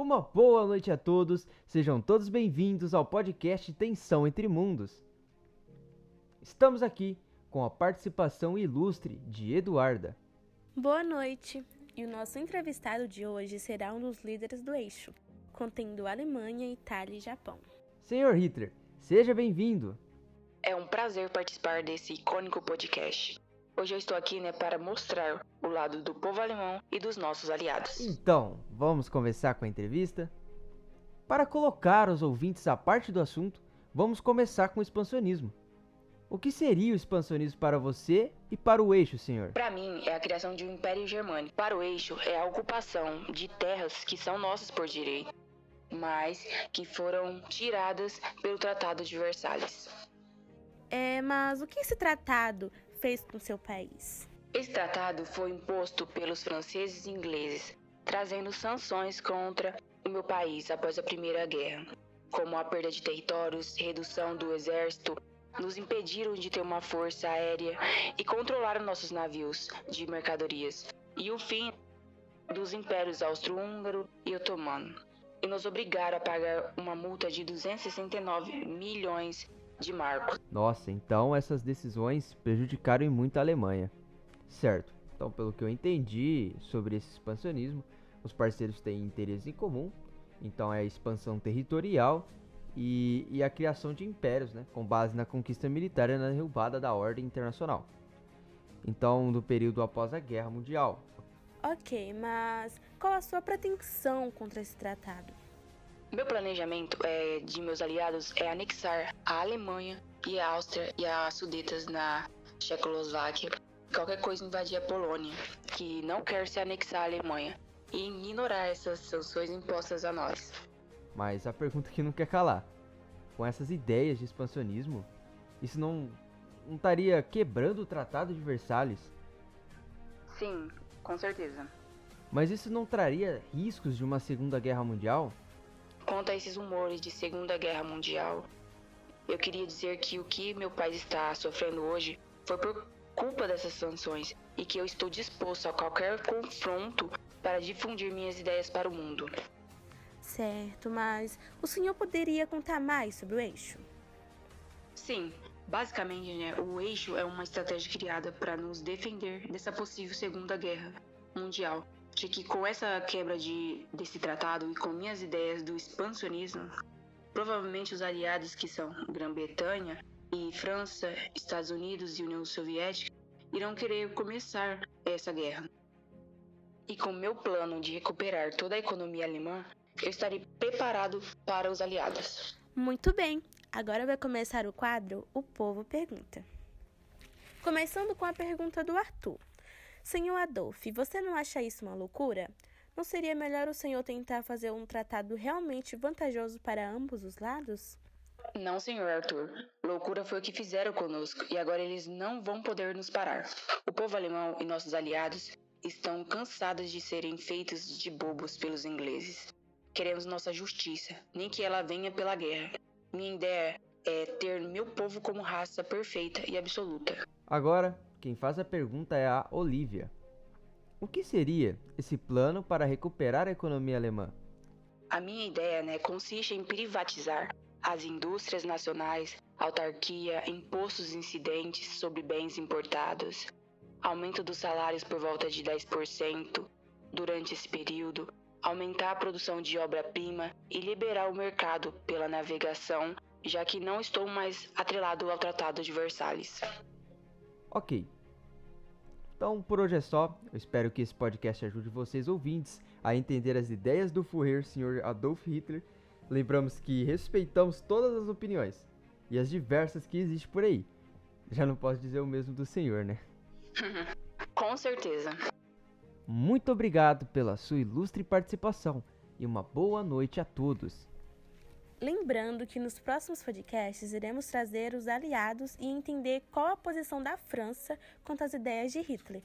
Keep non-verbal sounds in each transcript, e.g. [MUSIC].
Uma boa noite a todos, sejam todos bem-vindos ao podcast Tensão Entre Mundos. Estamos aqui com a participação ilustre de Eduarda. Boa noite, e o nosso entrevistado de hoje será um dos líderes do eixo, contendo Alemanha, Itália e Japão. Senhor Hitler, seja bem-vindo. É um prazer participar desse icônico podcast. Hoje eu estou aqui né, para mostrar o lado do povo alemão e dos nossos aliados. Então, vamos começar com a entrevista? Para colocar os ouvintes à parte do assunto, vamos começar com o expansionismo. O que seria o expansionismo para você e para o eixo, senhor? Para mim, é a criação de um império germânico. Para o eixo, é a ocupação de terras que são nossas por direito, mas que foram tiradas pelo Tratado de Versalhes. É, mas o que esse tratado fez com seu país? Esse tratado foi imposto pelos franceses e ingleses, trazendo sanções contra o meu país após a Primeira Guerra, como a perda de territórios, redução do exército, nos impediram de ter uma força aérea e controlaram nossos navios de mercadorias, e o fim dos impérios austro-húngaro e otomano, e nos obrigaram a pagar uma multa de 269 milhões de marcos. Nossa, então essas decisões prejudicaram muito a Alemanha. Certo. Então, pelo que eu entendi sobre esse expansionismo, os parceiros têm interesses em comum. Então, é a expansão territorial e, e, a criação de impérios, né, com base na conquista militar e na derrubada da ordem internacional. Então, do período após a Guerra Mundial. Ok, mas qual a sua pretensão contra esse tratado? Meu planejamento é, de meus aliados é anexar a Alemanha e a Áustria e as Sudetas na Tchecoslováquia. Qualquer coisa invadir a Polônia, que não quer se anexar à Alemanha, e ignorar essas sanções impostas a nós. Mas a pergunta que não quer calar: com essas ideias de expansionismo, isso não, não estaria quebrando o Tratado de Versalhes? Sim, com certeza. Mas isso não traria riscos de uma Segunda Guerra Mundial? Contra esses rumores de Segunda Guerra Mundial, eu queria dizer que o que meu país está sofrendo hoje foi por culpa dessas sanções e que eu estou disposto a qualquer confronto para difundir minhas ideias para o mundo. Certo, mas o senhor poderia contar mais sobre o eixo? Sim, basicamente, né, o eixo é uma estratégia criada para nos defender dessa possível Segunda Guerra Mundial de que com essa quebra de, desse tratado e com minhas ideias do expansionismo, provavelmente os aliados que são Grã-Bretanha e França, Estados Unidos e União Soviética irão querer começar essa guerra. E com meu plano de recuperar toda a economia alemã, eu estarei preparado para os aliados. Muito bem, agora vai começar o quadro O Povo Pergunta. Começando com a pergunta do Arthur. Senhor Adolf, você não acha isso uma loucura? Não seria melhor o senhor tentar fazer um tratado realmente vantajoso para ambos os lados? Não, senhor Arthur. Loucura foi o que fizeram conosco e agora eles não vão poder nos parar. O povo alemão e nossos aliados estão cansados de serem feitos de bobos pelos ingleses. Queremos nossa justiça, nem que ela venha pela guerra. Minha ideia é ter meu povo como raça perfeita e absoluta. Agora, quem faz a pergunta é a Olivia. O que seria esse plano para recuperar a economia alemã? A minha ideia né, consiste em privatizar as indústrias nacionais, autarquia, impostos incidentes sobre bens importados, aumento dos salários por volta de 10% durante esse período, aumentar a produção de obra-prima e liberar o mercado pela navegação, já que não estou mais atrelado ao Tratado de Versalhes. Ok. Então, por hoje é só. Eu espero que esse podcast ajude vocês ouvintes a entender as ideias do Führer, Sr. Adolf Hitler. Lembramos que respeitamos todas as opiniões e as diversas que existem por aí. Já não posso dizer o mesmo do senhor, né? [LAUGHS] Com certeza. Muito obrigado pela sua ilustre participação e uma boa noite a todos. Lembrando que nos próximos podcasts iremos trazer os aliados e entender qual a posição da França quanto às ideias de Hitler.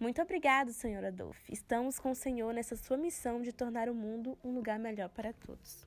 Muito obrigado, Sr. Adolf. Estamos com o Senhor nessa sua missão de tornar o mundo um lugar melhor para todos.